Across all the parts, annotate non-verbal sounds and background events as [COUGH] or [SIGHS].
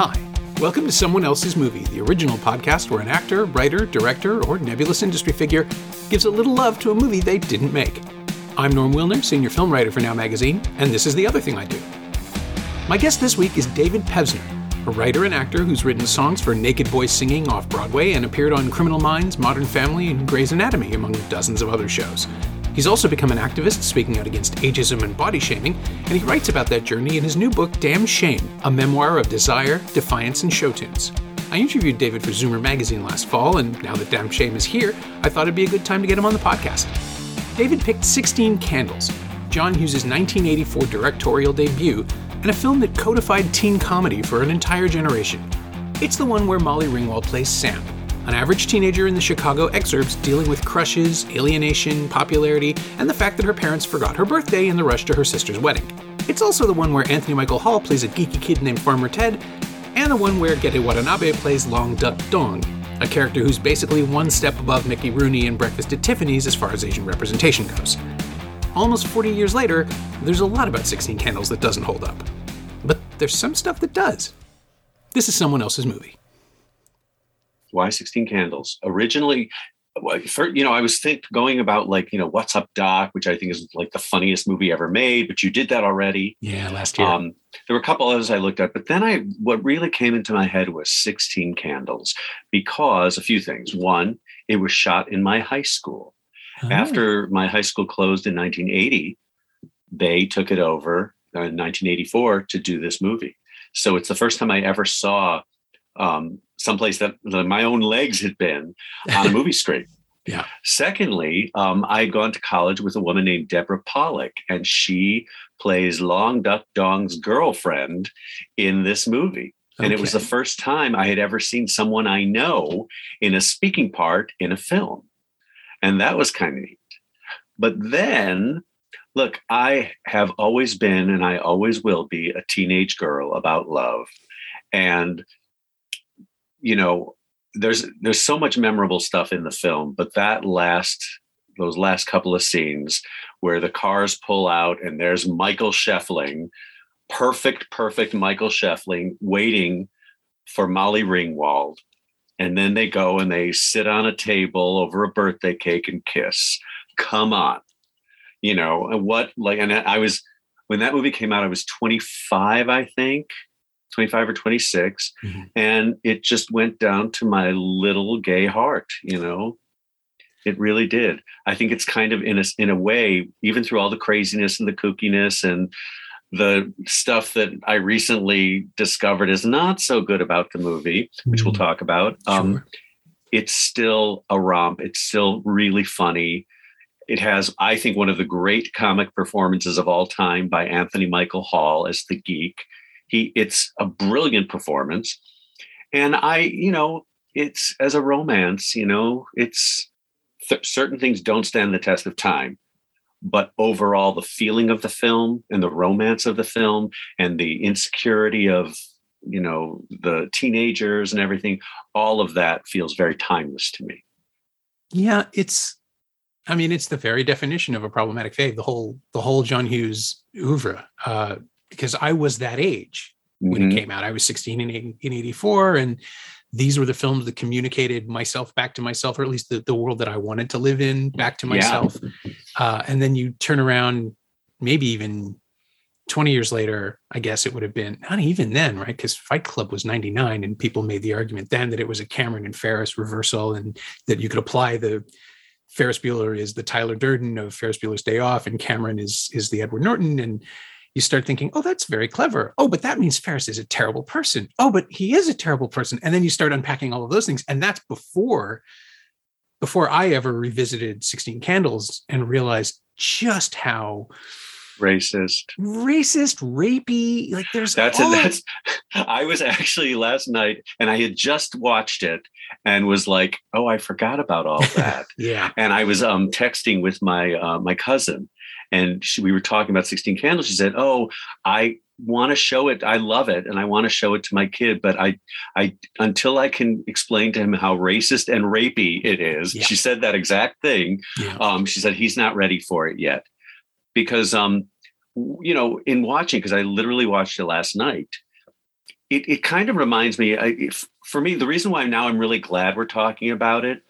Hi. Welcome to Someone Else's Movie, the original podcast where an actor, writer, director, or nebulous industry figure gives a little love to a movie they didn't make. I'm Norm Wilner, senior film writer for Now Magazine, and this is the other thing I do. My guest this week is David Pevsner, a writer and actor who's written songs for Naked Boys Singing off Broadway and appeared on Criminal Minds, Modern Family, and Grey's Anatomy, among dozens of other shows. He's also become an activist speaking out against ageism and body shaming, and he writes about that journey in his new book, Damn Shame, a memoir of desire, defiance, and show tunes. I interviewed David for Zoomer magazine last fall, and now that Damn Shame is here, I thought it'd be a good time to get him on the podcast. David picked 16 Candles, John Hughes' 1984 directorial debut, and a film that codified teen comedy for an entire generation. It's the one where Molly Ringwald plays Sam, an average teenager in the Chicago exurbs dealing with crushes, alienation, popularity, and the fact that her parents forgot her birthday in the rush to her sister's wedding. It's also the one where Anthony Michael Hall plays a geeky kid named Farmer Ted, and the one where Gedde Watanabe plays Long Duck Dong, a character who's basically one step above Mickey Rooney in Breakfast at Tiffany's as far as Asian representation goes. Almost 40 years later, there's a lot about 16 Candles that doesn't hold up. But there's some stuff that does. This is someone else's movie. Why 16 Candles? Originally, for, you know, I was think going about like, you know, What's Up Doc, which I think is like the funniest movie ever made, but you did that already. Yeah, last year. Um, there were a couple others I looked at, but then I, what really came into my head was 16 Candles because a few things. One, it was shot in my high school. Oh. After my high school closed in 1980, they took it over in 1984 to do this movie. So it's the first time I ever saw um, someplace that my own legs had been on a movie [LAUGHS] screen. Yeah. Secondly, um, I had gone to college with a woman named Deborah Pollack, and she plays Long Duck Dong's girlfriend in this movie. Okay. And it was the first time I had ever seen someone I know in a speaking part in a film. And that was kind of neat. But then, look, I have always been and I always will be a teenage girl about love. And you know, there's there's so much memorable stuff in the film, but that last those last couple of scenes where the cars pull out and there's Michael Schoeffling, perfect, perfect Michael Schoeffling waiting for Molly Ringwald. And then they go and they sit on a table over a birthday cake and kiss. Come on. You know, what like and I was when that movie came out, I was 25, I think. 25 or 26 mm-hmm. and it just went down to my little gay heart you know it really did i think it's kind of in a in a way even through all the craziness and the kookiness and the stuff that i recently discovered is not so good about the movie which mm-hmm. we'll talk about um, sure. um, it's still a romp it's still really funny it has i think one of the great comic performances of all time by anthony michael hall as the geek he it's a brilliant performance. And i you know it's as a romance you know it's th- certain things don't stand the test of time. But overall the feeling of the film and the romance of the film and the insecurity of you know the teenagers and everything all of that feels very timeless to me. Yeah it's i mean it's the very definition of a problematic fave the whole the whole john hughes oeuvre. Uh, because I was that age when mm-hmm. it came out. I was 16 in, in 84. And these were the films that communicated myself back to myself, or at least the, the world that I wanted to live in back to myself. Yeah. Uh, and then you turn around, maybe even 20 years later, I guess it would have been not even then, right? Because Fight Club was 99, and people made the argument then that it was a Cameron and Ferris reversal, and that you could apply the Ferris Bueller is the Tyler Durden of Ferris Bueller's Day Off, and Cameron is is the Edward Norton, and you start thinking, oh, that's very clever. Oh, but that means Ferris is a terrible person. Oh, but he is a terrible person. And then you start unpacking all of those things. And that's before before I ever revisited 16 Candles and realized just how racist racist rapey like there's that's all that's i was actually last night and i had just watched it and was like oh i forgot about all [LAUGHS] that yeah and i was um texting with my uh, my cousin and she, we were talking about 16 candles she said oh i want to show it i love it and i want to show it to my kid but i i until i can explain to him how racist and rapey it is yeah. she said that exact thing yeah. um, she said he's not ready for it yet because um you know in watching because i literally watched it last night it, it kind of reminds me I, if, for me the reason why now i'm really glad we're talking about it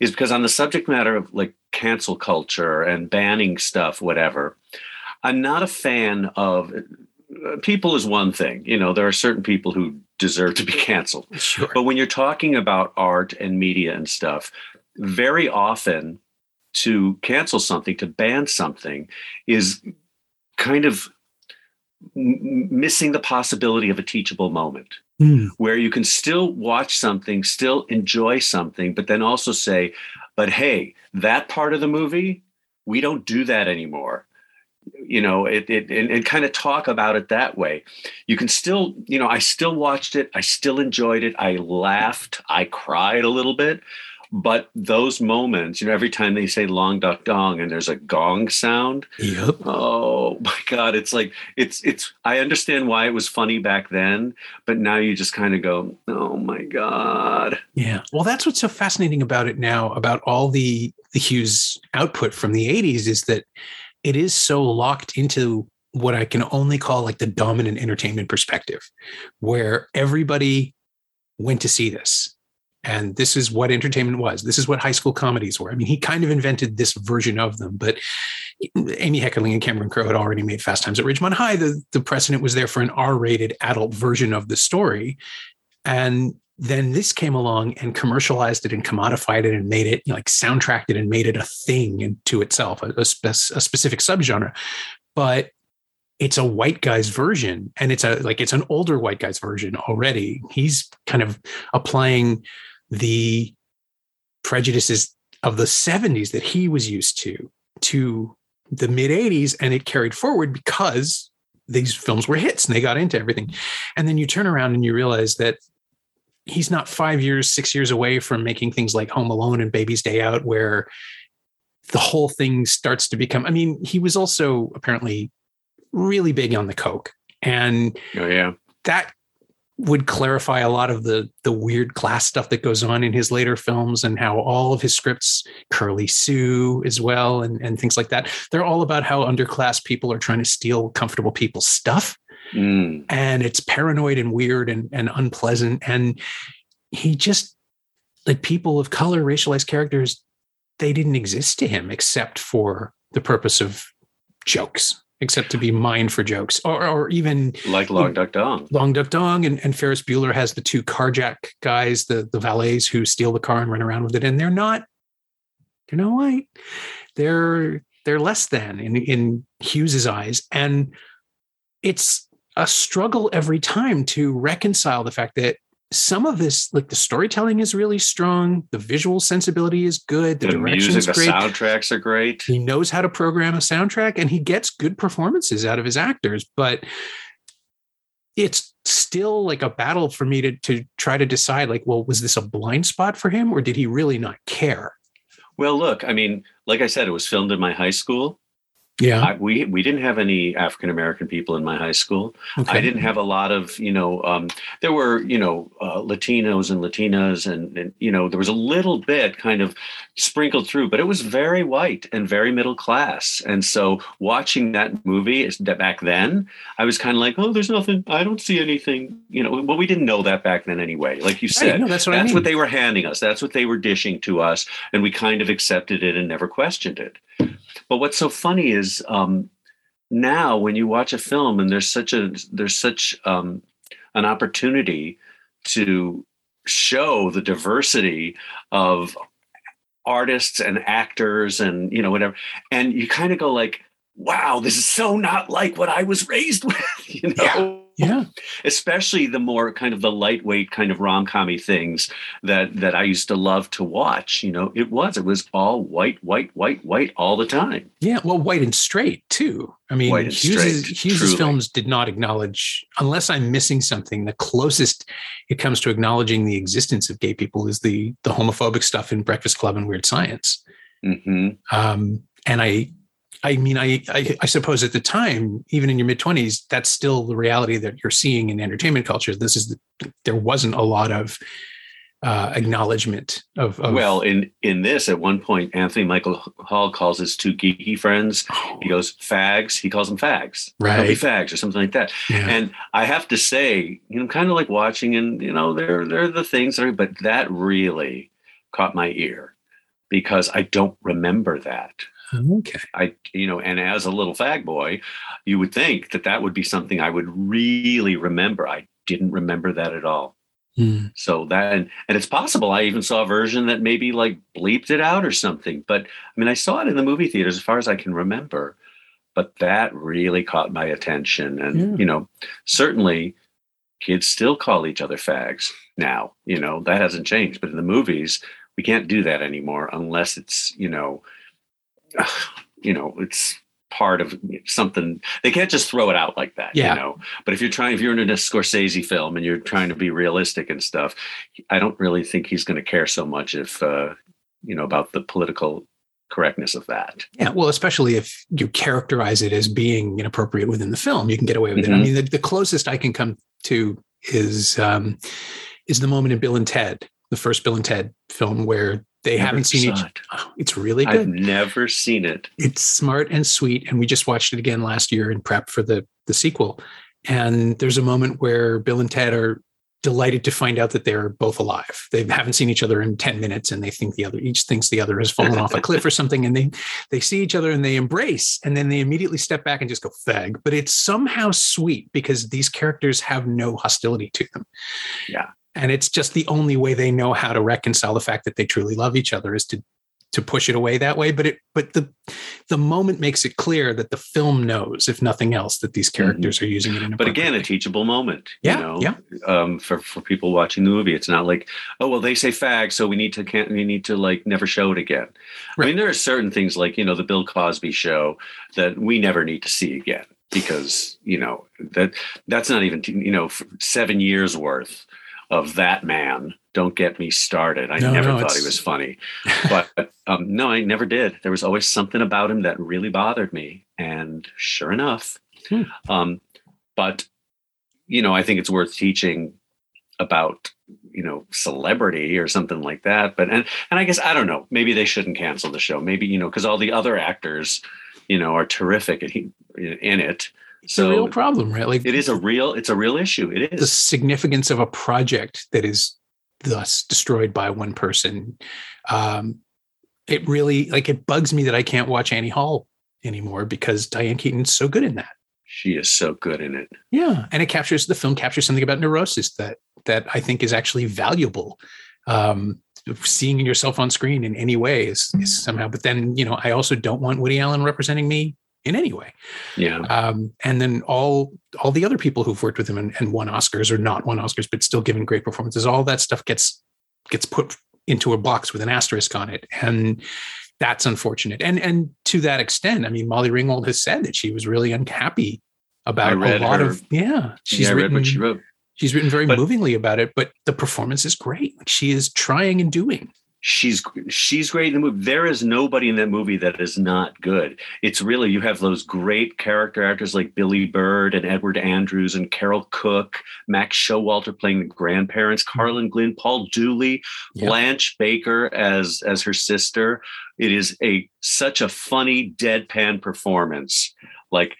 is because on the subject matter of like cancel culture and banning stuff whatever. I'm not a fan of people is one thing you know there are certain people who deserve to be [LAUGHS] canceled. Sure. but when you're talking about art and media and stuff very often to cancel something to ban something is kind of missing the possibility of a teachable moment. Mm, where you can still watch something, still enjoy something, but then also say, but hey, that part of the movie, we don't do that anymore. You know, it, it and, and kind of talk about it that way. You can still, you know, I still watched it, I still enjoyed it, I laughed, I cried a little bit. But those moments, you know, every time they say long duck dong and there's a gong sound, Yep. Oh my god, it's like it's it's I understand why it was funny back then, but now you just kind of go, "Oh my god." Yeah. Well, that's what's so fascinating about it now, about all the the Hughes output from the 80s is that it is so locked into what I can only call like the dominant entertainment perspective, where everybody went to see this. And this is what entertainment was. This is what high school comedies were. I mean, he kind of invented this version of them, but Amy Heckerling and Cameron Crowe had already made Fast Times at Ridgemont High. The, the precedent was there for an R rated adult version of the story. And then this came along and commercialized it and commodified it and made it you know, like soundtracked it and made it a thing into itself, a, a, spe- a specific subgenre. But it's a white guy's version and it's a like it's an older white guy's version already. He's kind of applying the prejudices of the 70s that he was used to to the mid 80s and it carried forward because these films were hits and they got into everything. And then you turn around and you realize that he's not five years, six years away from making things like Home Alone and Baby's Day Out, where the whole thing starts to become. I mean, he was also apparently really big on the Coke. And Oh yeah. that would clarify a lot of the the weird class stuff that goes on in his later films and how all of his scripts curly sue as well and, and things like that. They're all about how underclass people are trying to steal comfortable people's stuff. Mm. and it's paranoid and weird and, and unpleasant. And he just like people of color racialized characters they didn't exist to him except for the purpose of jokes except to be mined for jokes or, or even Like Long Duck Dong. Long Duck Dong and, and Ferris Bueller has the two carjack guys, the the valets who steal the car and run around with it, and they're not they're not white. They're they're less than in in Hughes's eyes, and it's a struggle every time to reconcile the fact that some of this, like the storytelling, is really strong, the visual sensibility is good, the, The direction music, is great. the soundtracks are great. He knows how to program a soundtrack and he gets good performances out of his actors, but it's still like a battle for me to to try to decide like, well, was this a blind spot for him or did he really not care? Well, look, I mean, like I said, it was filmed in my high school. Yeah. I, we we didn't have any African American people in my high school. Okay. I didn't have a lot of, you know, um, there were, you know, uh, Latinos and Latinas, and, and, you know, there was a little bit kind of sprinkled through, but it was very white and very middle class. And so watching that movie that back then, I was kind of like, oh, there's nothing, I don't see anything, you know, well, we didn't know that back then anyway. Like you Right, said, no, that's what I mean. what they were handing us. That's what they were dishing to us. And we kind of accepted it and never questioned it. But what's so funny is um, now when you watch a film and there's such a there's such um, an opportunity to show the diversity of artists and actors and you know whatever and you kind of go like wow this is so not like what i was raised [LAUGHS] with you know yeah. especially the more kind of the lightweight kind of rom-commy things that that I used to love to watch. You know, it was it was all white, white, white, white all the time. Yeah. Well, white and straight too. I mean, Hughes's, straight, Hughes's films did not acknowledge, unless I'm missing something, the closest it comes to acknowledging the existence of gay people is the the homophobic stuff in Breakfast Club and Weird Science. hmm Um, and I, I mean, I, I, I suppose at the time, even in your mid twenties, that's still the reality that you're seeing in entertainment culture. This is the, there wasn't a lot of uh, acknowledgement of, of, well in in this at one point anthony michael hall calls his two geeky friends oh. he goes fags he calls them fags right be fags or something like that yeah. and i have to say you know kind of like watching and you know they're they're the things that are but that really caught my ear because i don't remember that Okay. I, you know, and as a little fag boy, you would think that that would be something I would really remember. I didn't remember that at all. Mm. So that and, and it's possible I even saw a version that maybe like bleeped it out or something. But I mean, I saw it in the movie theaters as far as I can remember. But that really caught my attention, and yeah. you know, certainly kids still call each other fags now. You know that hasn't changed, but in the movies we can't do that anymore unless it's you know, [SIGHS] you know, it's part of something. They can't just throw it out like that, yeah. you know. But if you're trying, if you're in a Scorsese film and you're trying to be realistic and stuff, I don't really think he's going to care so much if, uh, you know, about the political correctness of that. Yeah, well, especially if you characterize it as being inappropriate within the film, you can get away with mm-hmm. it. I mean, the, the, closest I can come to is um, is the moment in Bill and Ted, the first Bill and Ted film, where they never haven't seen each. It. Oh, [SIGHS] it's really good. I've never seen it. It's smart and sweet, and we just watched it again last year in prep for the the sequel. And there's a moment where Bill and Ted are delighted to find out that they're both alive. They haven't seen each other in 10 minutes and they think the other each thinks the other has fallen off a [LAUGHS] cliff or something and they they see each other and they embrace and then they immediately step back and just go fag. But it's somehow sweet because these characters have no hostility to them. Yeah and it's just the only way they know how to reconcile the fact that they truly love each other is to to push it away that way but it but the the moment makes it clear that the film knows if nothing else that these mm-hmm. characters mm-hmm. are using it in a but again a teachable moment yeah, you know yeah. Um, for for people watching the movie it's not like oh well they say fag so we need to can't we need to like never show it again right. i mean there are certain things like you know the bill cosby show that we never need to see again because you know that that's not even you know seven years worth of that man. Don't get me started. I no, never no, thought he was funny, [LAUGHS] but um, no, I never did. There was always something about him that really bothered me, and sure enough, hmm. um, but you know, I think it's worth teaching about you know celebrity or something like that. But and and I guess I don't know. Maybe they shouldn't cancel the show. Maybe you know because all the other actors, you know, are terrific in, in it it's so a real problem, right? Like it is a real, it's a real issue. It is the significance of a project that is thus destroyed by one person. Um, it really like it bugs me that I can't watch Annie Hall anymore because Diane Keaton's so good in that. She is so good in it. Yeah, and it captures the film captures something about neurosis that that I think is actually valuable. Um, seeing yourself on screen in any way is, is somehow. But then you know, I also don't want Woody Allen representing me in any way. Yeah. Um, and then all all the other people who've worked with him and, and won Oscars or not won Oscars, but still given great performances, all that stuff gets gets put into a box with an asterisk on it. And that's unfortunate. And and to that extent, I mean, Molly Ringwald has said that she was really unhappy about a lot her, of yeah. She's yeah, written, what she wrote. She's written very but, movingly about it, but the performance is great. Like she is trying and doing she's she's great in the movie. There is nobody in that movie that is not good. It's really you have those great character actors like Billie Bird and Edward Andrews and Carole Cook, Max Showalter playing the grandparents. Carlin Glynn, Paul Dooley, yep. Blanche Baker as as her sister. It is a such a funny deadpan performance. Like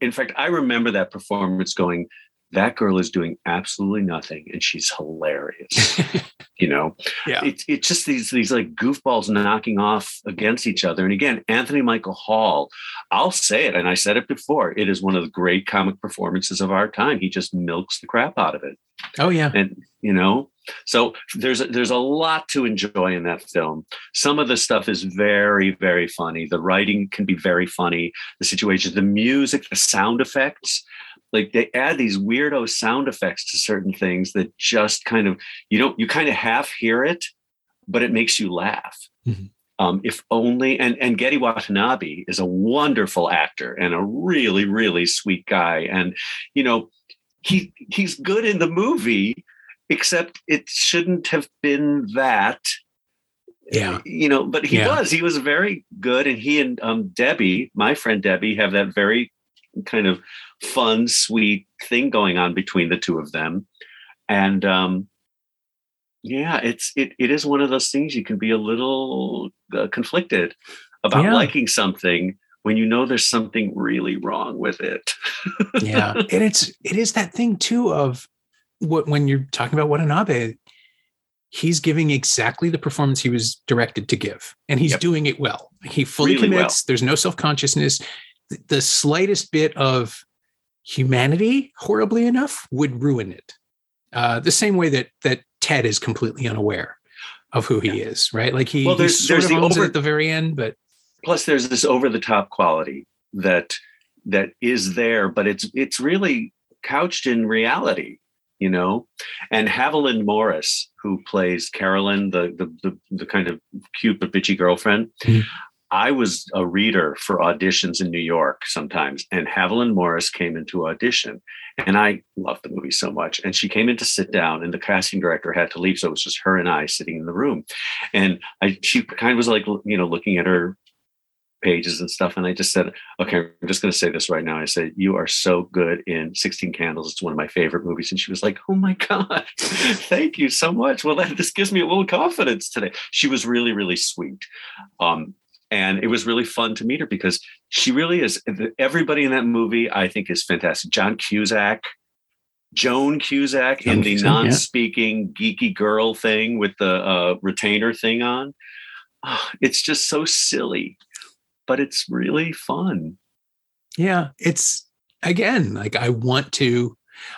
in fact, I remember that performance going, that girl is doing absolutely nothing and she's hilarious. [LAUGHS] You know? Yeah. It's it's just these these like goofballs knocking off against each other. And again anthony michael hall i'll say it and i said it before it is one of the great comic performances of our time. He just milks the crap out of it. Oh yeah. And you know? So there's a, there's a lot to enjoy in that film. Some of the stuff is very very funny. The writing can be very funny. The situations the music the sound effects like they add these weirdo sound effects to certain things that just kind of you don't you kind of half hear it but it makes you laugh mm-hmm. um, if only and and Gedde Watanabe is a wonderful actor and a really really sweet guy and you know he he's good in the movie except it shouldn't have been that yeah you know but he yeah. was he was very good and he and um, debbie my friend debbie have that very kind of fun, sweet thing going on between the two of them. And um, yeah, it's it it is one of those things you can be a little uh, conflicted about Yeah. liking something when you know there's something really wrong with it. [LAUGHS] yeah and it's it is that thing too of what when you're talking about Watanabe he's giving exactly the performance he was directed to give and he's Yep. doing it well he fully Really well. commits there's no self-consciousness the, slightest bit of humanity horribly enough would ruin it uh the same way that that ted is completely unaware of who he is right like he, Well, he there's- sort there's of the over- at the very end but Plus, there's this over the top quality that that is there, but it's it's really couched in reality, you know. And Haviland Morris, who plays Carolyn, the the the, the kind of cute but bitchy girlfriend. Mhm. I was a reader for auditions in New York sometimes, and Haviland Morris came into audition, and I loved the movie so much. And she came in to sit down, and the casting director had to leave, so it was just her and I sitting in the room. And I, she kind of was like, you know, looking at her pages and stuff. And I just said, okay, I'm just going to say this right now. I said, you are so good in 16 Candles. It's one of my favorite movies. And she was like, oh my [LAUGHS] God, thank you so much. Well, that, this gives me a little confidence today. She was really, really sweet. Um, and it was really fun to meet her because she really is. Everybody in that movie, I think, is fantastic. John Cusack, Joan Cusack in the Cusack, non-speaking geeky girl thing with the uh, retainer thing on. Ah, It's just so silly, but it's really fun. yeah it's again like i want to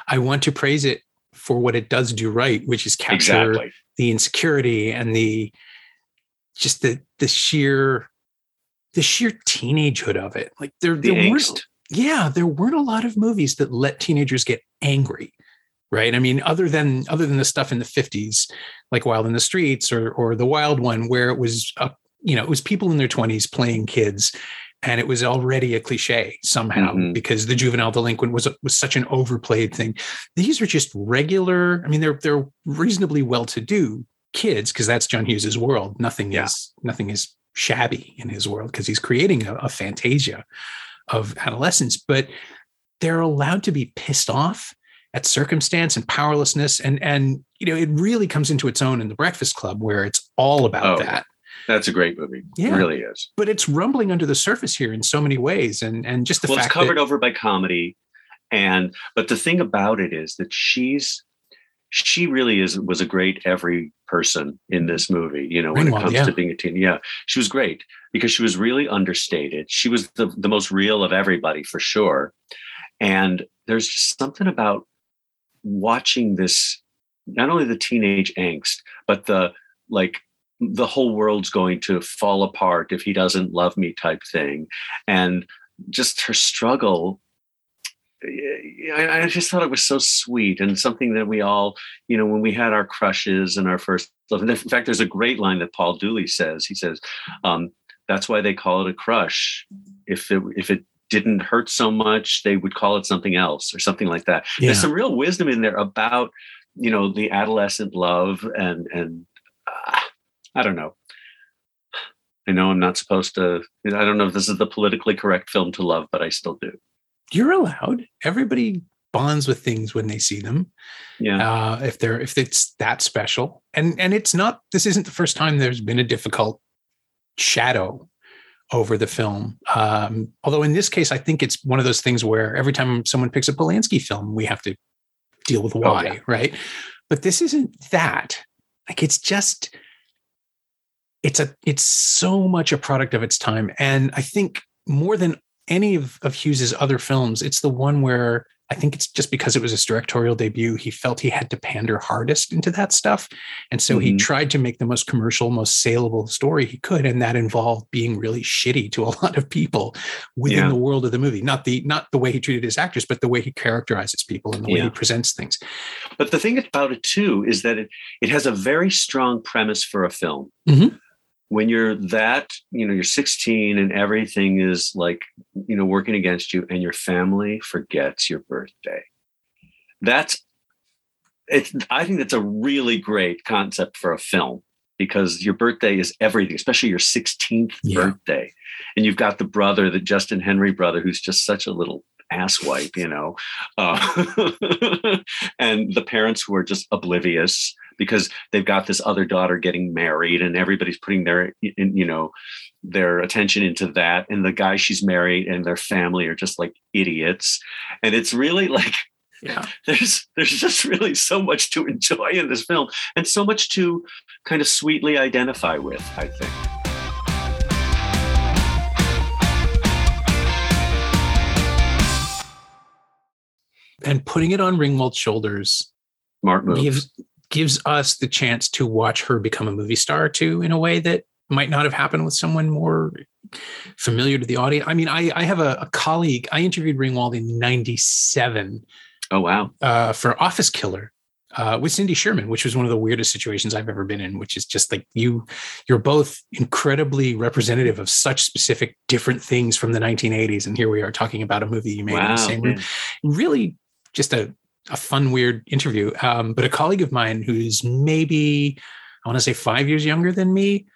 i want to praise it for what it does do right which is capture Exactly. the insecurity and the just the the sheer the sheer teenagehood of it. Like there, The there weren't yeah there weren't a lot of movies that let teenagers get angry right? I mean other than other than the stuff in the 50s like wild in the streets or or the wild one where it was a, you know it was people in their 20s playing kids and it was already a cliche somehow Mhm. because the juvenile delinquent was was such an overplayed thing. These are just regular i mean they're they're reasonably well to do kids because that's john hughes's world. Nothing Yeah. is nothing is shabby in his world because he's creating a, a fantasia of adolescence but they're allowed to be pissed off at circumstance and powerlessness and and you know it really comes into its own in the breakfast club where it's all about Oh, that That's a great movie. Yeah. It really is. but it's rumbling under the surface here in so many ways and and just the well, it's covered that over by comedy. And but the thing about it is that she's she really is was a great every person in this movie, you know, when it comes yeah. to being a teen. Yeah. She was great because she was really understated. She was the, the most real of everybody for sure. And there's just something about watching this not only the teenage angst, but the like the whole world's going to fall apart if he doesn't love me type thing. And just her struggle. I, I just thought it was so sweet and something that we all, you know, when we had our crushes and our first love. In fact, there's a great line that Paul Dooley says. He says, um, "That's why they call it a crush. If it if it didn't hurt so much, they would call it something else or something like that." yeah, There's some real wisdom in there about, you know, the adolescent love and and uh, I don't know. I know I'm not supposed to. I don't know if this is the politically correct film to love, but I still do. You're allowed. Everybody bonds with things when they see them Yeah. uh, if they're if it's that special. And and it's not this isn't the first time there's been a difficult shadow over the film. Um, although in this case i think it's one of those things where every time someone picks a polanski film we have to deal with why yeah. right? But this isn't that. Like it's just it's a it's so much a product of its time. And i think more than any of, of hughes's other films it's the one where I think it's just because it was his directorial debut, he felt he had to pander hardest into that stuff. And so he Mhm. tried to make the most commercial, most saleable story he could. And that involved being really shitty to a [LAUGHS] lot of people within Yeah. the world of the movie. Not the not the way he treated his actors, but the way he characterizes people and the way he presents things. But the thing about it too is that it, it has a very strong premise for a film. Mhm. When you're that, you know, you're 16 and everything is like, you know, working against you and your family forgets your birthday. That's it's I think that's a really great concept for a film because your birthday is everything, especially your 16th Yeah. birthday. And you've got the brother, the Justin Henry brother, who's just such a little asswipe, you know, uh, [LAUGHS] and the parents who are just oblivious. Because they've got this other daughter getting married and everybody's putting their you know their attention into that. And the guy she's married and their family are just like idiots. And it's really [LAUGHS] like yeah. there's there's just really so much to enjoy in this film and so much to kind of sweetly identify with i think. And putting it on ringwald's shoulders smart move gives gives us the chance to watch her become a movie star too in a way that might not have happened with someone more familiar to the audience. I mean, I, I have a, a colleague, I interviewed Ringwald in 97 Oh wow! Uh, for Office Killer uh, with Cindy Sherman, which was one of the weirdest situations I've ever been in. Which is just like you, you're both incredibly representative of such specific different things from the 1980s, and here we are talking about a movie you made wow, in the same room. Really, just a a fun, weird interview. Um, but a colleague of mine who's maybe I want to say five years younger than me,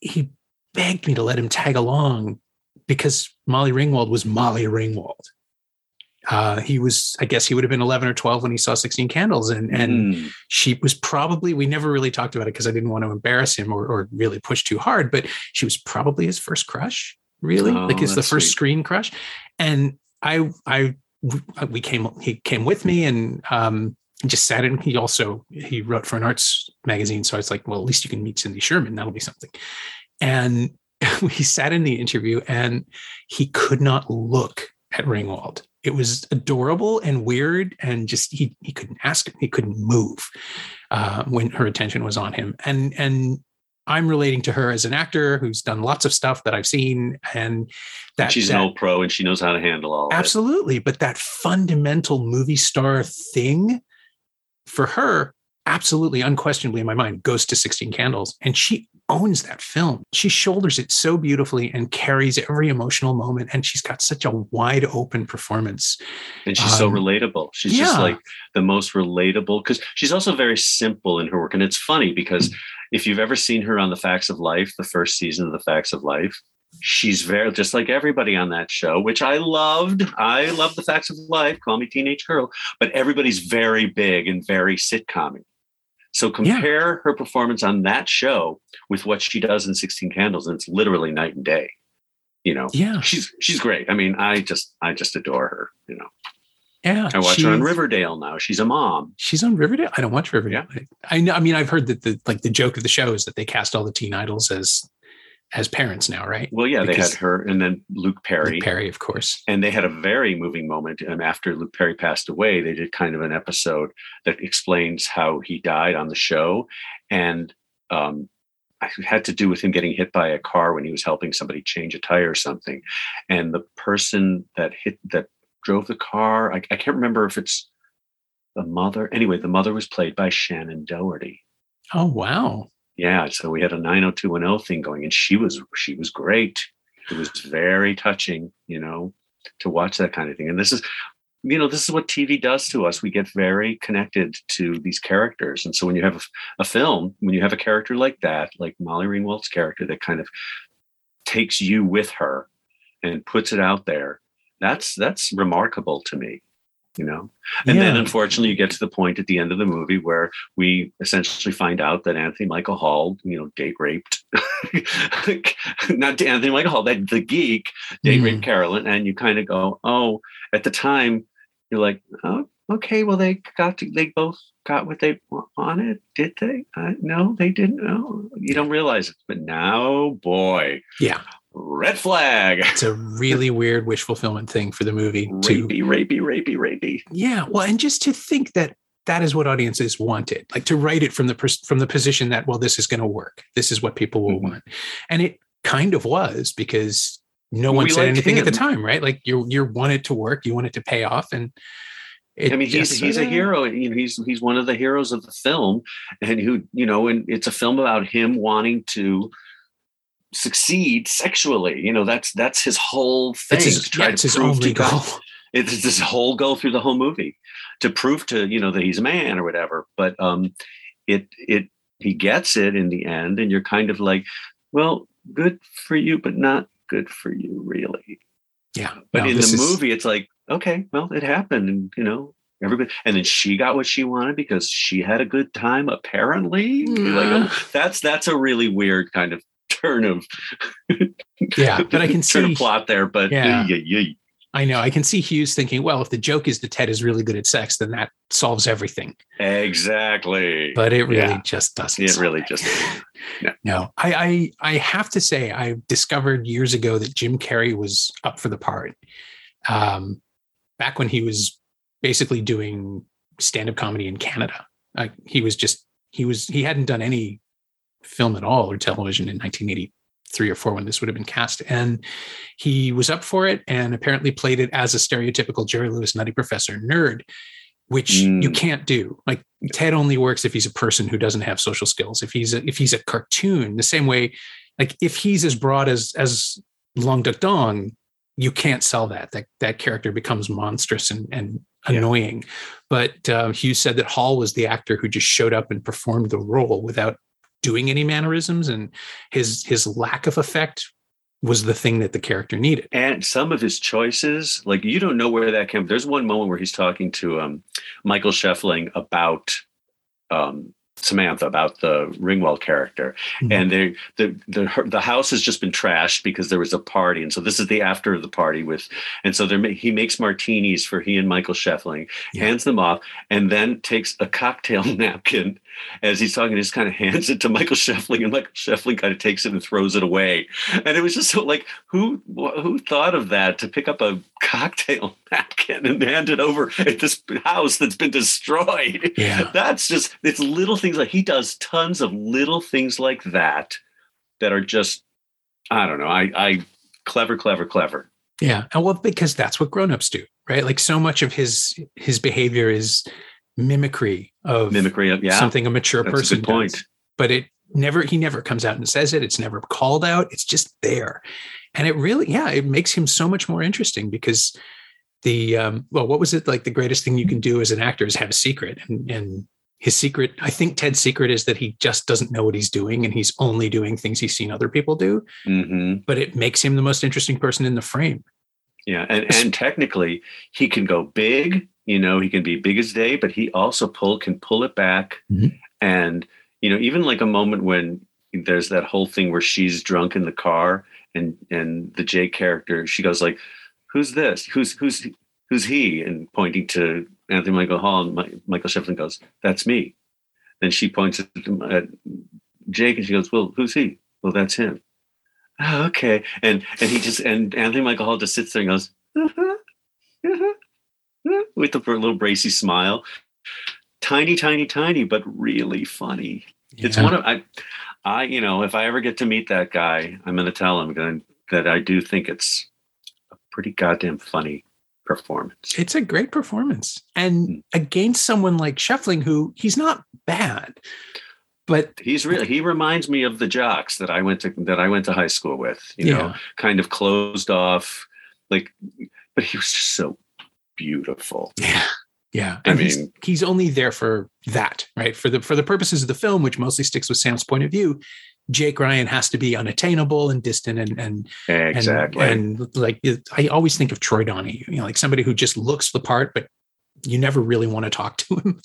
he begged me to let him tag along because Molly Ringwald was Molly Ringwald uh, he was, I guess he would have been 11 or 12 when he saw 16 Candles. And, and mm. she was probably, we never really talked about it because I didn't want to embarrass him or, or, really push too hard, but she was probably his first crush, really. Oh, like it's the first sweet. screen crush. And I, I, we came, he came with me and, um, just sat in. He also, he wrote for an arts magazine. So I was like, well, at least you can meet Cindy Sherman. That'll be something. And [LAUGHS] we sat in the interview and he could not look at Ringwald it was adorable and weird and just he he couldn't ask he couldn't move uh, when her attention was on him and and I'm relating to her as an actor who's done lots of stuff that I've seen and that she's that, an old pro and she knows how to handle all absolutely but that fundamental movie star thing for her absolutely unquestionably in my mind goes to 16 candles. And she owns that film. She shoulders it so beautifully and carries every emotional moment. And she's got such a wide open performance. And she's um, so relatable. She's yeah. just like the most relatable because she's also very simple in her work. And it's funny because if you've ever seen her on The Facts of Life, the first season of The Facts of Life, she's very just like everybody on that show, which I loved. I love The Facts of Life, call me Teenage Girl, but everybody's very big and very sitcom so compare yeah. her performance on that show with what she does in 16 Candles, and it's literally night and day. You know, yeah, she's she's great. I mean, I just I just adore her. You know, yeah, I watch her on Riverdale now. She's a mom. She's on Riverdale. I don't watch Riverdale. Yeah. I know. I mean, I've heard that the like the joke of the show is that they cast all the teen idols as as parents now, right? Well, yeah, because they had her and then Luke Perry. Luke Perry, of course. And they had a very moving moment. And after Luke Perry passed away, they did kind of an episode that explains how he died on the show. And um, it had to do with him getting hit by a car when he was helping somebody change a tire or something. And the person that hit that drove the car, I, I can't remember if it's the mother. Anyway, the mother was played by Shannen Doherty. Oh wow yeah so we had a 90210 thing going and she was she was great. It was very touching you know to watch that kind of thing. And this is you know this is what tv does to us. We get very connected to these characters. And so when you have a, a film when you have a character like that like molly ringwald's character that kind of takes you with her and puts it out there that's that's remarkable to me you know and yeah. then unfortunately you get to the point at the end of the movie where we essentially find out that anthony michael hall you know date raped [LAUGHS] not anthony michael hall that the geek date mm. raped carolyn and you kind of go oh at the time you're like oh okay well they got to, they both got what they wanted did they uh, no they didn't know you don't realize it but now boy yeah red flag. It's a really weird wish fulfillment thing for the movie. Rapey, to, rapey, rapey, rapey. Yeah, well, and just to think that that is what audiences wanted, like to write it from the from the position that well, this is going to work. This is what people will mm-hmm. want, and it kind of was because no one we said anything him. at the time, right? Like you you want it to work, you want it to pay off, and it I mean, he's just, he's a hero. You know, he's he's one of the heroes of the film, and who you know, and it's a film about him wanting to succeed sexually. You know, that's that's his whole thing. It's his, yeah, it's his only goal. [LAUGHS] God, it's this whole goal through the whole movie to prove to you know that he's a man or whatever. But um, it it he gets it in the end, and you're kind of like, well, good for you, but not good for you, really. Yeah. But no, in the is... movie, it's like, okay, well, it happened, and you know, everybody and then she got what she wanted because she had a good time apparently like [LAUGHS] that's that's a really weird kind of turn of yeah but i can [LAUGHS] see plot there but yeah. Yeah, yeah. i know i can see hughes thinking well if the joke is that ted is really good at sex then that solves everything exactly but it really yeah. just doesn't it really just no, no. I, I i have to say i discovered years ago that jim carrey was up for the part um back when he was basically doing stand-up comedy in Canada. Uh, he was just he was he hadn't done any film at all or television in 1983 or four when this would have been cast, and he was up for it and apparently played it as a stereotypical Jerry Lewis nutty professor nerd, which mm. you can't do. Like Ted only works if he's a person who doesn't have social skills. If he's a, if he's a cartoon, the same way, like if he's as broad as as Long Duck Dong, you can't sell that. That that character becomes monstrous and and annoying. Yeah. But uh, Hughes said that Hall was the actor who just showed up and performed the role without doing any mannerisms, and his his lack of effect was the thing that the character needed. And some of his choices, like you don't know where that came. From. There's one moment where he's talking to um, Michael Schoeffling about um, Samantha about the Ringwald character, mm-hmm. and they the the the house has just been trashed because there was a party, and so this is the after of the party with, and so there he makes martinis for he and Michael Schoeffling, yeah. hands them off, and then takes a cocktail [LAUGHS] napkin as he's talking, he just kind of hands it to Michael Schoeffling, and Michael Schoeffling kind of takes it and throws it away, and it was just so like who who thought of that to pick up a cocktail [LAUGHS] napkin and hand it over at this house that's been destroyed. Yeah. That's just it's little things like he does tons of little things like that that are just I don't know. I I clever, clever, clever. Yeah. And well, because that's what grown-ups do, right? Like so much of his his behavior is mimicry of mimicry of yeah. something a mature that's person a point. Does. But it never he never comes out and says it. It's never called out. It's just there and it really yeah it makes him so much more interesting because the um, well what was it like the greatest thing you can do as an actor is have a secret and, and his secret i think ted's secret is that he just doesn't know what he's doing and he's only doing things he's seen other people do mm-hmm. but it makes him the most interesting person in the frame yeah and, and technically he can go big you know he can be big as day but he also pull can pull it back mm-hmm. and you know even like a moment when there's that whole thing where she's drunk in the car and and the Jake character, she goes like, "Who's this? Who's who's who's he?" And pointing to Anthony Michael Hall, and My, Michael Schoeffling goes, "That's me." Then she points at, at Jake, and she goes, "Well, who's he?" Well, that's him. Oh, okay, and and he just and Anthony Michael Hall just sits there and goes, uh-huh, uh-huh, with a little bracy smile. Tiny, tiny, tiny, but really funny. Yeah. It's one of I I, you know, if I ever get to meet that guy, I'm going to tell him that I do think it's a pretty goddamn funny performance. It's a great performance. And mm. against someone like Schoeffling, who he's not bad, but he's really he reminds me of the jocks that I went to that I went to high school with, you yeah. know, kind of closed off, like but he was just so beautiful. Yeah. Yeah, and I mean, he's, he's only there for that, right? For the for the purposes of the film, which mostly sticks with Sam's point of view. Jake Ryan has to be unattainable and distant and and exactly and, and like I always think of Troy Donahue, you know, like somebody who just looks the part, but you never really want to talk to him.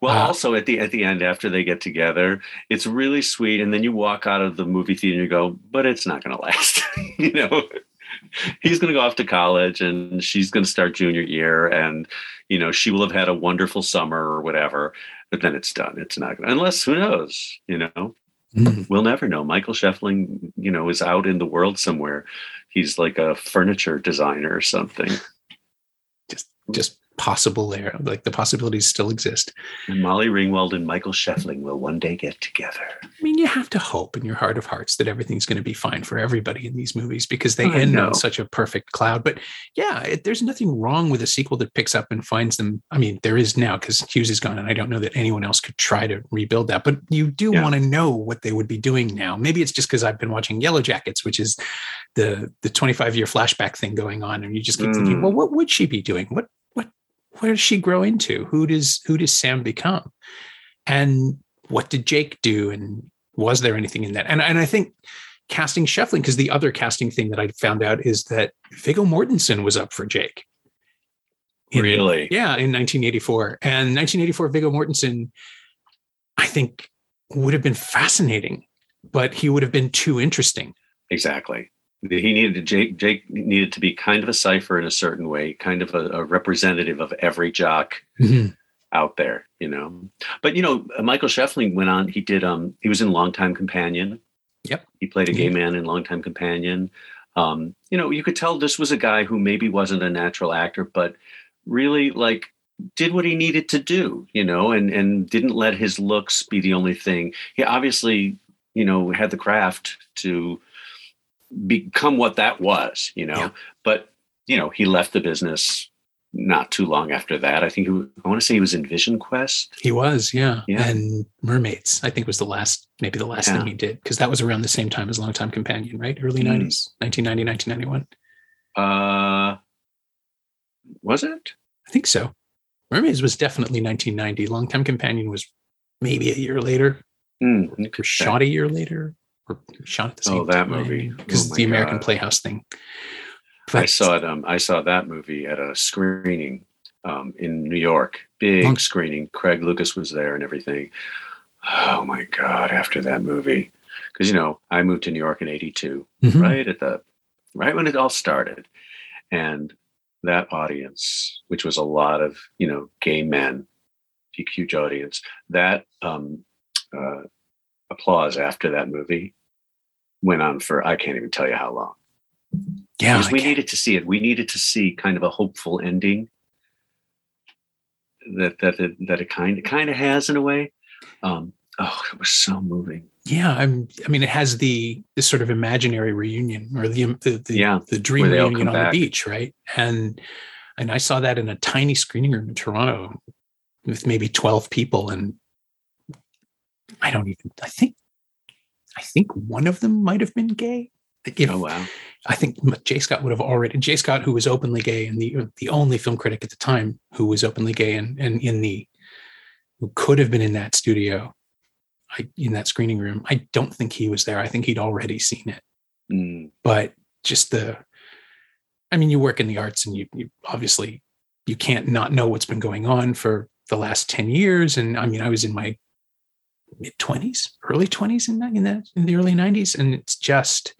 Well, uh, also at the at the end after they get together, it's really sweet, and then you walk out of the movie theater and you go, "But it's not going to last," [LAUGHS] you know. He's going to go off to college, and she's going to start junior year, and you know she will have had a wonderful summer or whatever but then it's done. It's not gonna, unless who knows you know? Mm-hmm. we'll never know. Michael Schoeffling, you know is out in the world somewhere. He's like a furniture designer or something. Just just possible there. Like the possibilities still exist. And Molly Ringwald and Michael Schoeffling will one day get together. I mean, you have to hope in your heart of hearts that everything's going to be fine for everybody in these movies because they I end know. on such a perfect cloud. But yeah, it, there's nothing wrong with a sequel that picks up and finds them. I mean, there is now because Hughes is gone, and I don't know that anyone else could try to rebuild that. But you do yeah. want to know what they would be doing now. Maybe it's just because I've been watching Yellow Jackets, which is the the 25 year flashback thing going on, and you just keep mm. thinking, well, what would she be doing? What what where does she grow into? Who does who does Sam become? And what did Jake do? And was there anything in that? And and I think casting Schoeffling, because the other casting thing that I found out is that Viggo Mortensen was up for Jake. In, really? Yeah, in 1984. And 1984, Viggo Mortensen, I think, would have been fascinating, but he would have been too interesting. Exactly. He needed to, Jake. Jake needed to be kind of a cipher in a certain way, kind of a, a representative of every jock Mm-hmm. out there, you know. But you know, Michael Schoeffling went on. He did. Um, he was in Longtime Companion. Yep. He played a gay Mhm. man in Longtime Companion. Um, you know, you could tell this was a guy who maybe wasn't a natural actor, but really like did what he needed to do, you know, and and didn't let his looks be the only thing. He obviously, you know, had the craft to become what that was, you know. Yeah. But you know, he left the business not too long after that. I think he, I want to say he was in Vision Quest. He was, yeah. Yeah. And Mermaids, I think was the last, maybe the last Yeah. thing he did, because that was around the same time as Longtime Companion, right? Early Mm. 90s, 1990, 1991. Uh, was it? I think so. Mermaids was definitely 1990. Longtime Companion was maybe a year later, or shot a year later, or shot at the same Oh, that movie. Because Oh the American God. Playhouse thing. I saw it. Um, I saw that movie at a screening um, in New York. Big Long- screening. Craig Lucas was there and everything. Oh my God! After that movie, because you know I moved to New York in '82, Mhm. right at the right when it all started, and that audience, which was a lot of you know gay men, a huge audience, that um, uh, applause after that movie went on for I can't even tell you how long yeah, because we needed to see it. We needed to see kind of a hopeful ending that that that, that it kind of kind of has in a way. Um, oh, it was so moving. yeah. I'm. I mean, it has the this sort of imaginary reunion or the the the, Yeah, the dream where they all reunion on back. the beach, right? And and I saw that in a tiny screening room in Toronto with maybe 12 people, and I don't even. I think I think one of them might have been gay. If, Oh wow, I think Jay Scott would have already Jay Scott, who was openly gay and the the only film critic at the time who was openly gay and and in the who could have been in that studio, I, in that screening room. I don't think he was there. I think he'd already seen it. Mm, But just the, I mean, you work in the arts and you, you obviously you can't not know what's been going on for the last ten years. And I mean, I was in my mid twenties, early twenties in that in the in the early nineties, and it's just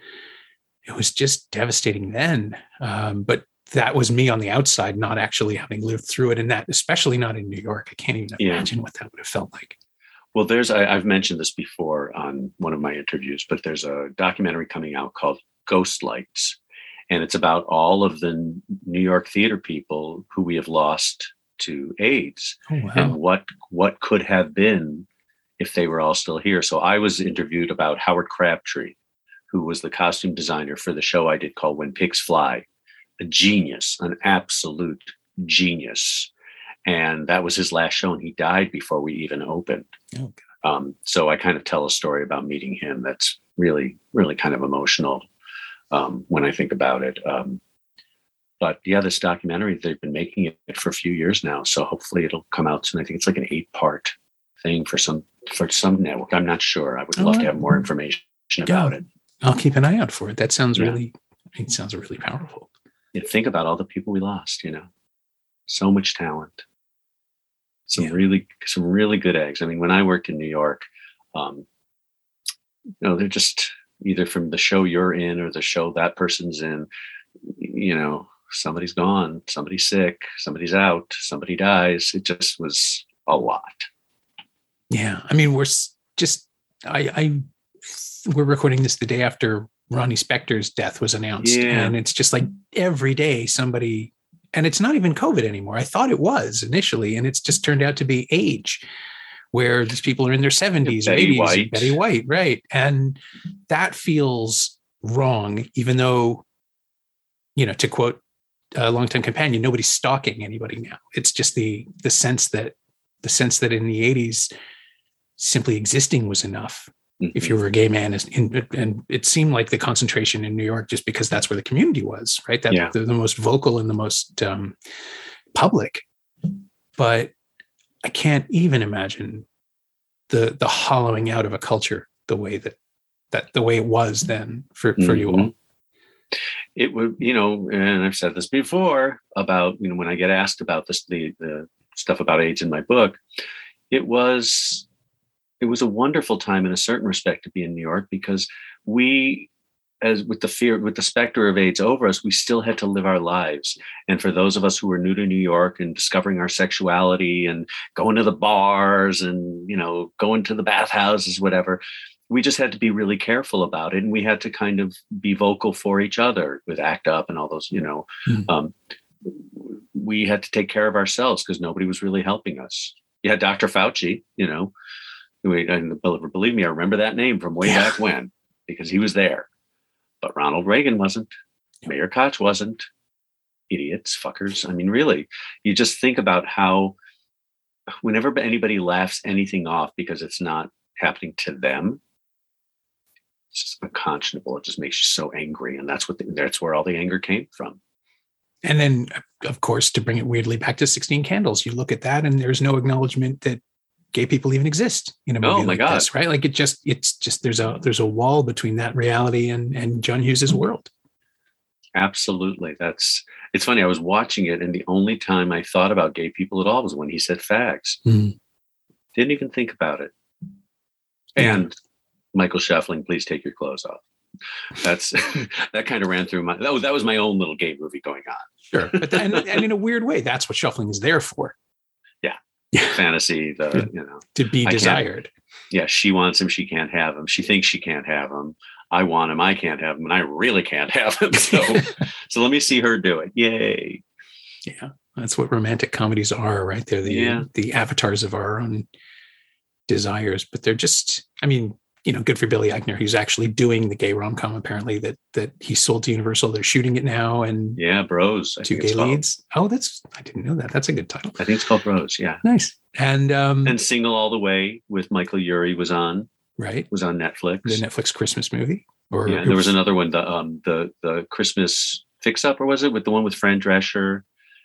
it was just devastating then. Um, but that was me on the outside, not actually having lived through it, and that especially not in New York. I can't even Yeah. imagine what that would have felt like. Well, there's I, I've mentioned this before on one of my interviews, but there's a documentary coming out called Ghost Lights, and it's about all of the New York theater people who we have lost to AIDS. Oh wow! and what what could have been if they were all still here. So I was interviewed about Howard Crabtree, who was the costume designer for the show I did called When Pigs Fly, a genius, an absolute genius. And that was his last show, and he died before we even opened. Oh, Um, so I kind of tell a story about meeting him that's really, really kind of emotional um, when I think about it. Um, but yeah, this documentary, they've been making it for a few years now. So hopefully it'll come out soon. I think it's like an eight part thing for some for some network. I'm not sure. I would love to have more information about it. I'll keep an eye out for it. That sounds Yeah. really, it sounds really powerful. Yeah, think about all the people we lost, you know. So much talent. Some Yeah. really some really good eggs. I mean, when I worked in New York, um, you know, they're just either from the show you're in or the show that person's in, you know, somebody's gone, somebody's sick, somebody's out, somebody dies. It just was a lot. Yeah, I mean, we're just I, I we're recording this the day after Ronnie Spector's death was announced, Yeah. and it's just like every day somebody, and it's not even COVID anymore. I thought it was initially, and it's just turned out to be age, where these people are in their seventies Betty eighties. White. Betty White, right? And that feels wrong, even though, you know, to quote a longtime companion, nobody's stalking anybody now. It's just the the sense that the sense that in the eighties simply existing was enough. If you were a gay man and it seemed like the concentration in new york just because that's where the community was right? That Yeah. they're the most vocal and the most um, public. But i can't even imagine the the hollowing out of a culture the way that that the way it was then for for you all. Mhm. it would, you know, and I've said this before about, you know, when I get asked about this, the, the stuff about AIDS in my book, it was, it was a wonderful time in a certain respect to be in New York because we, as with the fear, with the specter of AIDS over us, we still had to live our lives. And for those of us who were new to New York and discovering our sexuality and going to the bars and, you know, going to the bathhouses, whatever, we just had to be really careful about it and we had to kind of be vocal for each other with act up and all those you know mm. um, we had to take care of ourselves because nobody was really helping us you had dr fauci you know believe me i remember that name from way yeah. back when because he was there but ronald reagan wasn't mayor koch wasn't idiots fuckers i mean really you just think about how whenever anybody laughs anything off because it's not happening to them it's just unconscionable. It just makes you so angry, and that's what the, that's where all the anger came from. And then, of course, to bring it weirdly back to Sixteen Candles, you look at that, and there's no acknowledgement that gay people even exist in a movie oh, like God. this, right? Like it just it's just there's a there's a wall between that reality and and John Hughes's world. Absolutely. That's it's funny. I was watching it, and the only time I thought about gay people at all was when he said fags. Mm. Didn't even think about it. And Michael Schoeffling, please take your clothes off. That's [LAUGHS] that kind of ran through my that was that was my own little gay movie going on. Sure, but then, and in a weird way, that's what Schoeffling is there for. [LAUGHS] Fantasy, the you know to be desired. Yeah, she wants him, she can't have him. She thinks she can't have him. I want him, I can't have him, and I really can't [LAUGHS] have him. So, [LAUGHS] so let me see her do it. Yay! Yeah, that's what romantic comedies are, right? They're the yeah. the avatars of our own desires, but they're just. I mean, you know, good for Billy Eichner. He's actually doing the gay rom com. Apparently, that that he sold to Universal. They're shooting it now, and yeah, Bros. I two gay leads. Oh, that's I didn't know that. That's a good title. I think it's called Bros. Yeah, nice. And um and Single All the Way with Michael Urie was on. Right, was on Netflix. The Netflix Christmas movie. Or yeah, there was another one. The um the the Christmas Fix Up, or was it with the one with Fran Drescher?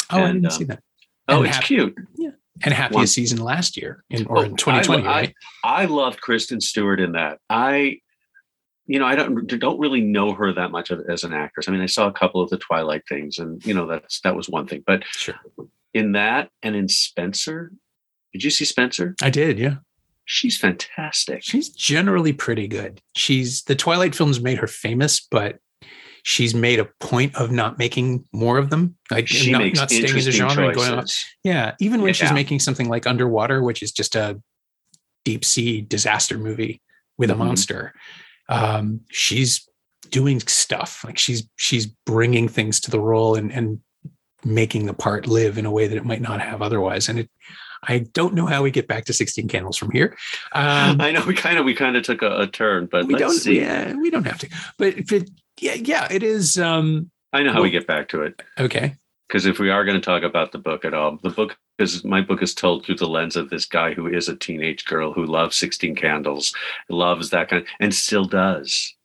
Oh, and, I didn't um, see that. Oh, and it's cute. Yeah, and happiest one, season last year in or oh, in 2020 I, right? I, I loved kristen stewart in that. I you know i don't don't really know her that much as an actress. I mean i saw a couple of the twilight things and you know that's that was one thing. But sure. in that and in spencer did you see spencer? I did yeah. She's fantastic. She's generally pretty good. She's the twilight films made her famous but she's made a point of not making more of them, like she not, makes not staying in the genre and going. Yeah, even when yeah. she's making something like Underwater, which is just a deep sea disaster movie with mm-hmm. a monster, um, she's doing stuff like she's she's bringing things to the role and and making the part live in a way that it might not have otherwise. And it, I don't know how we get back to 16 candles from here. Um, [LAUGHS] I know we kind of we kind of took a, a turn, but we don't. See. Yeah, we don't have to. But, but yeah, yeah, it is. Um, I know how well, we get back to it. Okay. Because if we are going to talk about the book at all, the book is my book is told through the lens of this guy who is a teenage girl who loves 16 candles, loves that kind, of, and still does.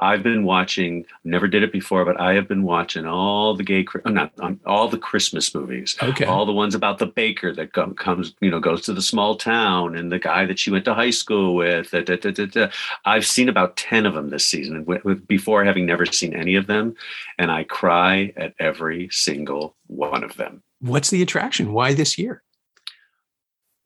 I've been watching, never did it before, but I have been watching all the gay, uh, not all the Christmas movies. Okay. All the ones about the baker that comes, you know, goes to the small town and the guy that she went to high school with. Da, da, da, I've seen about 10 of them this season before having never seen any of them. And I cry at every single one of them. What's the attraction? Why this year?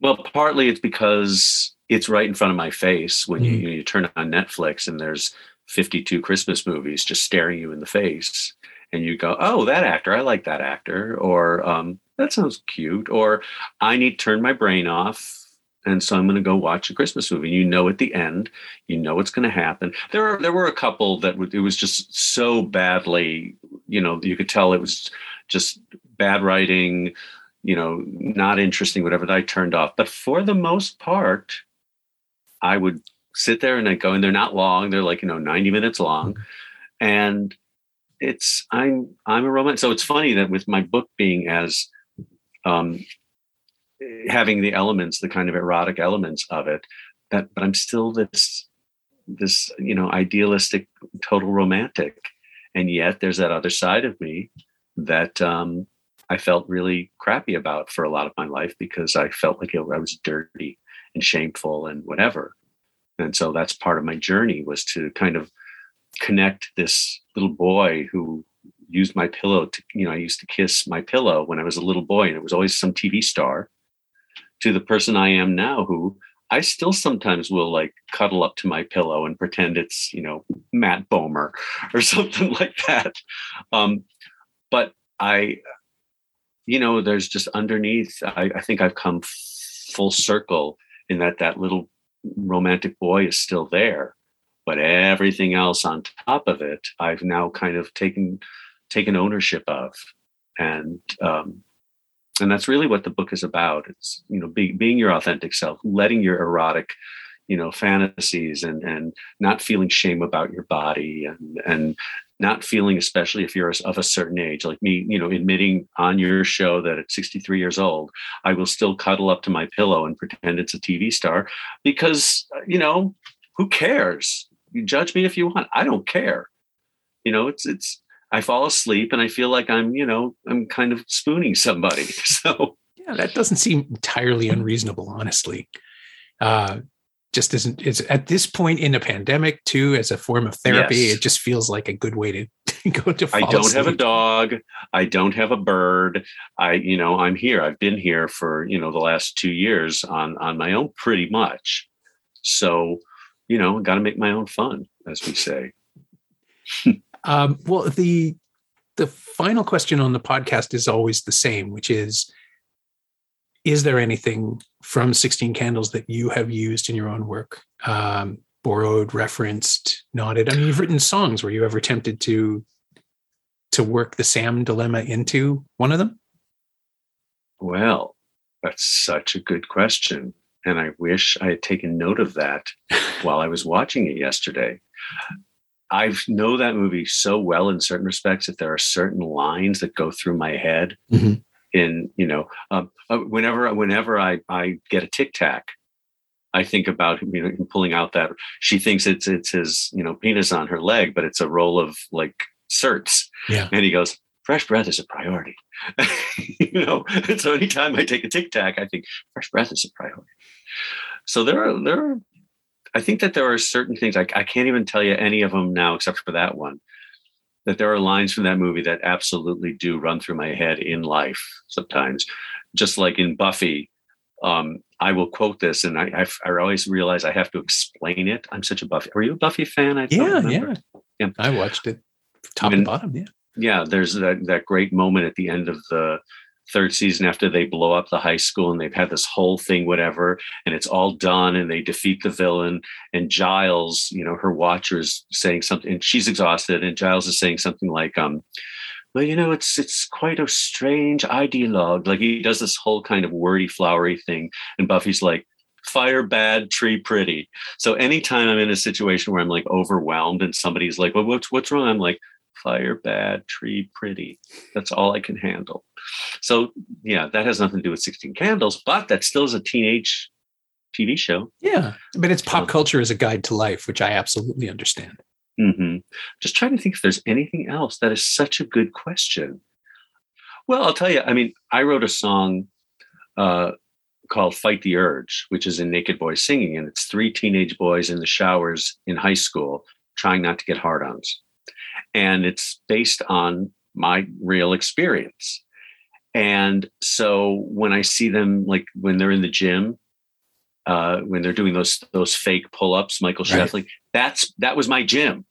Well, partly it's because it's right in front of my face when mm-hmm. you, you turn on Netflix and there's 52 Christmas movies just staring you in the face. And you go, oh, that actor, I like that actor. Or um, that sounds cute. Or I need to turn my brain off. And so I'm going to go watch a Christmas movie. You know, at the end, you know what's going to happen. There are there were a couple that it was just so badly, you know, you could tell it was just bad writing, you know, not interesting, whatever that I turned off. But for the most part, I would sit there and I go, and they're not long. They're like, you know, 90 minutes long. And it's, I'm, I'm a romance. So it's funny that with my book being as, um, having the elements, the kind of erotic elements of it, that, but I'm still this, this, you know, idealistic, total romantic. And yet there's that other side of me that, um, I felt really crappy about for a lot of my life because I felt like I was dirty and shameful and whatever and so that's part of my journey was to kind of connect this little boy who used my pillow to, you know, I used to kiss my pillow when I was a little boy, and it was always some TV star, to the person I am now, who I still sometimes will like cuddle up to my pillow and pretend it's, you know, Matt Bomer or [LAUGHS] something like that. Um, but I, you know, there's just underneath, I, I think I've come full circle in that that little romantic boy is still there but everything else on top of it i've now kind of taken taken ownership of. And um, and that's really what the book is about. It's you know be, being your authentic self letting your erotic you know fantasies and and not feeling shame about your body and and not feeling especially if you're of a certain age like me you know admitting on your show that at 63 years old i will still cuddle up to my pillow and pretend it's a tv star because you know who cares? You judge me if you want. I don't care. You know it's it's i fall asleep and i feel like i'm you know i'm kind of spooning somebody. [LAUGHS] So yeah that doesn't seem entirely unreasonable honestly. Uh just isn't it's at this point in a pandemic too as a form of therapy yes. it just feels like a good way to [LAUGHS] go to i don't asleep. have a dog. I don't have a bird. I you know i'm here. I've been here for you know the last two years on on my own pretty much. So you know got to make my own fun as we say. [LAUGHS] Um, well the the final question on the podcast is always the same which is is there anything from 16 Candles that you have used in your own work? Um, borrowed, referenced, nodded. I mean, you've written songs. Were you ever tempted to to work the Sam dilemma into one of them? Well, that's such a good question. And I wish I had taken note of that while I was watching it yesterday. I know that movie so well in certain respects that there are certain lines that go through my head mm-hmm in you know um, uh, whenever whenever I I get a tic tac, I think about you know pulling out that she thinks it's it's his you know penis on her leg, but it's a roll of like certs. Yeah, and he goes, fresh breath is a priority. [LAUGHS] you know, and so anytime I take a tic tac, I think fresh breath is a priority. So there are there are, I think that there are certain things I, I can't even tell you any of them now except for that one that there are lines from that movie that absolutely do run through my head in life sometimes. Just like in Buffy, um, I will quote this, and I, I, I always realize I have to explain it. I'm such a Buffy. Are you a Buffy fan? I yeah, yeah, yeah. I watched it top and bottom. Yeah, yeah. There's that that great moment at the end of the third season after they blow up the high school and they've had this whole thing whatever and it's all done and they defeat the villain and giles you know her watcher is saying something and she's exhausted and giles is saying something like um well you know it's it's quite a strange ideologue. Like he does this whole kind of wordy flowery thing and buffy's like fire bad tree pretty. So anytime i'm in a situation where i'm like overwhelmed and somebody's like well what's what's wrong? I'm like fire bad tree pretty that's all i can handle so yeah, that has nothing to do with 16 Candles, but that still is a teenage TV show. Yeah, but it's pop culture as a guide to life, which I absolutely understand. Mm-hmm. Just trying to think if there's anything else. That is such a good question. Well, I'll tell you. I mean, I wrote a song uh, called "Fight the Urge," which is in Naked Boys Singing, and it's three teenage boys in the showers in high school trying not to get hard-ons, and it's based on my real experience. And so when I see them, like when they're in the gym, uh, when they're doing those those fake pull ups, Michael right. Sheffley, that's that was my gym.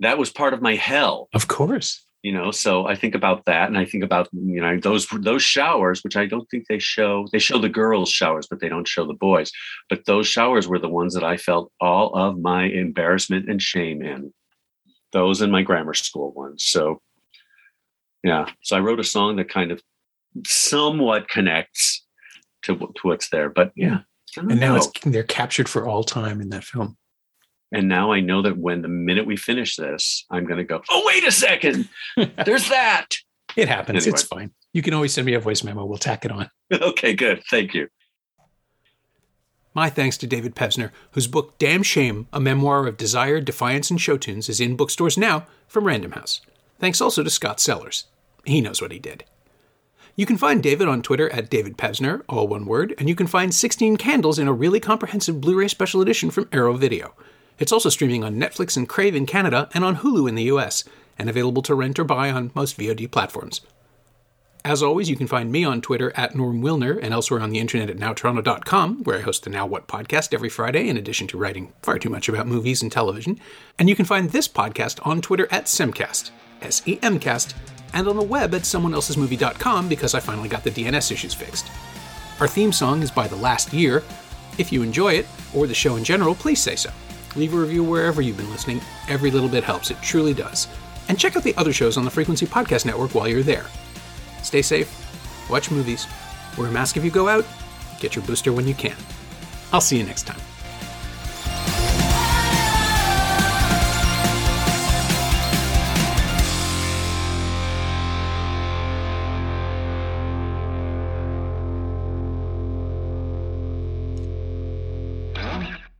That was part of my hell. Of course. You know, so I think about that, and I think about you know those those showers, which I don't think they show. They show the girls' showers, but they don't show the boys. But those showers were the ones that I felt all of my embarrassment and shame in. Those and my grammar school ones. So, yeah. So I wrote a song that kind of somewhat connects to, to what's there. But yeah. And now it's they're captured for all time in that film. And now I know that when the minute we finish this, I'm going to go, oh, wait a second. There's [LAUGHS] that. It happens. Anyway. It's fine. You can always send me a voice memo. We'll tack it on. [LAUGHS] okay, good. Thank you. My thanks to David Pevsner, whose book Damn Shame, a memoir of desire, defiance, and show tunes, is in bookstores now from Random House. Thanks also to Scott Sellers. He knows what he did. You can find David on Twitter at David Pevsner, all one word, and you can find 16 Candles in a really comprehensive Blu ray special edition from Arrow Video. It's also streaming on Netflix and Crave in Canada and on Hulu in the US, and available to rent or buy on most VOD platforms. As always, you can find me on Twitter at Norm Wilner and elsewhere on the internet at nowtoronto.com, where I host the Now What podcast every Friday, in addition to writing far too much about movies and television. And you can find this podcast on Twitter at Semcast, S E M Cast, and on the web at someoneelsesmovie.com because I finally got the DNS issues fixed. Our theme song is by The Last Year. If you enjoy it, or the show in general, please say so. Leave a review wherever you've been listening. Every little bit helps, it truly does. And check out the other shows on the Frequency Podcast Network while you're there. Stay safe, watch movies, wear a mask if you go out, get your booster when you can. I'll see you next time.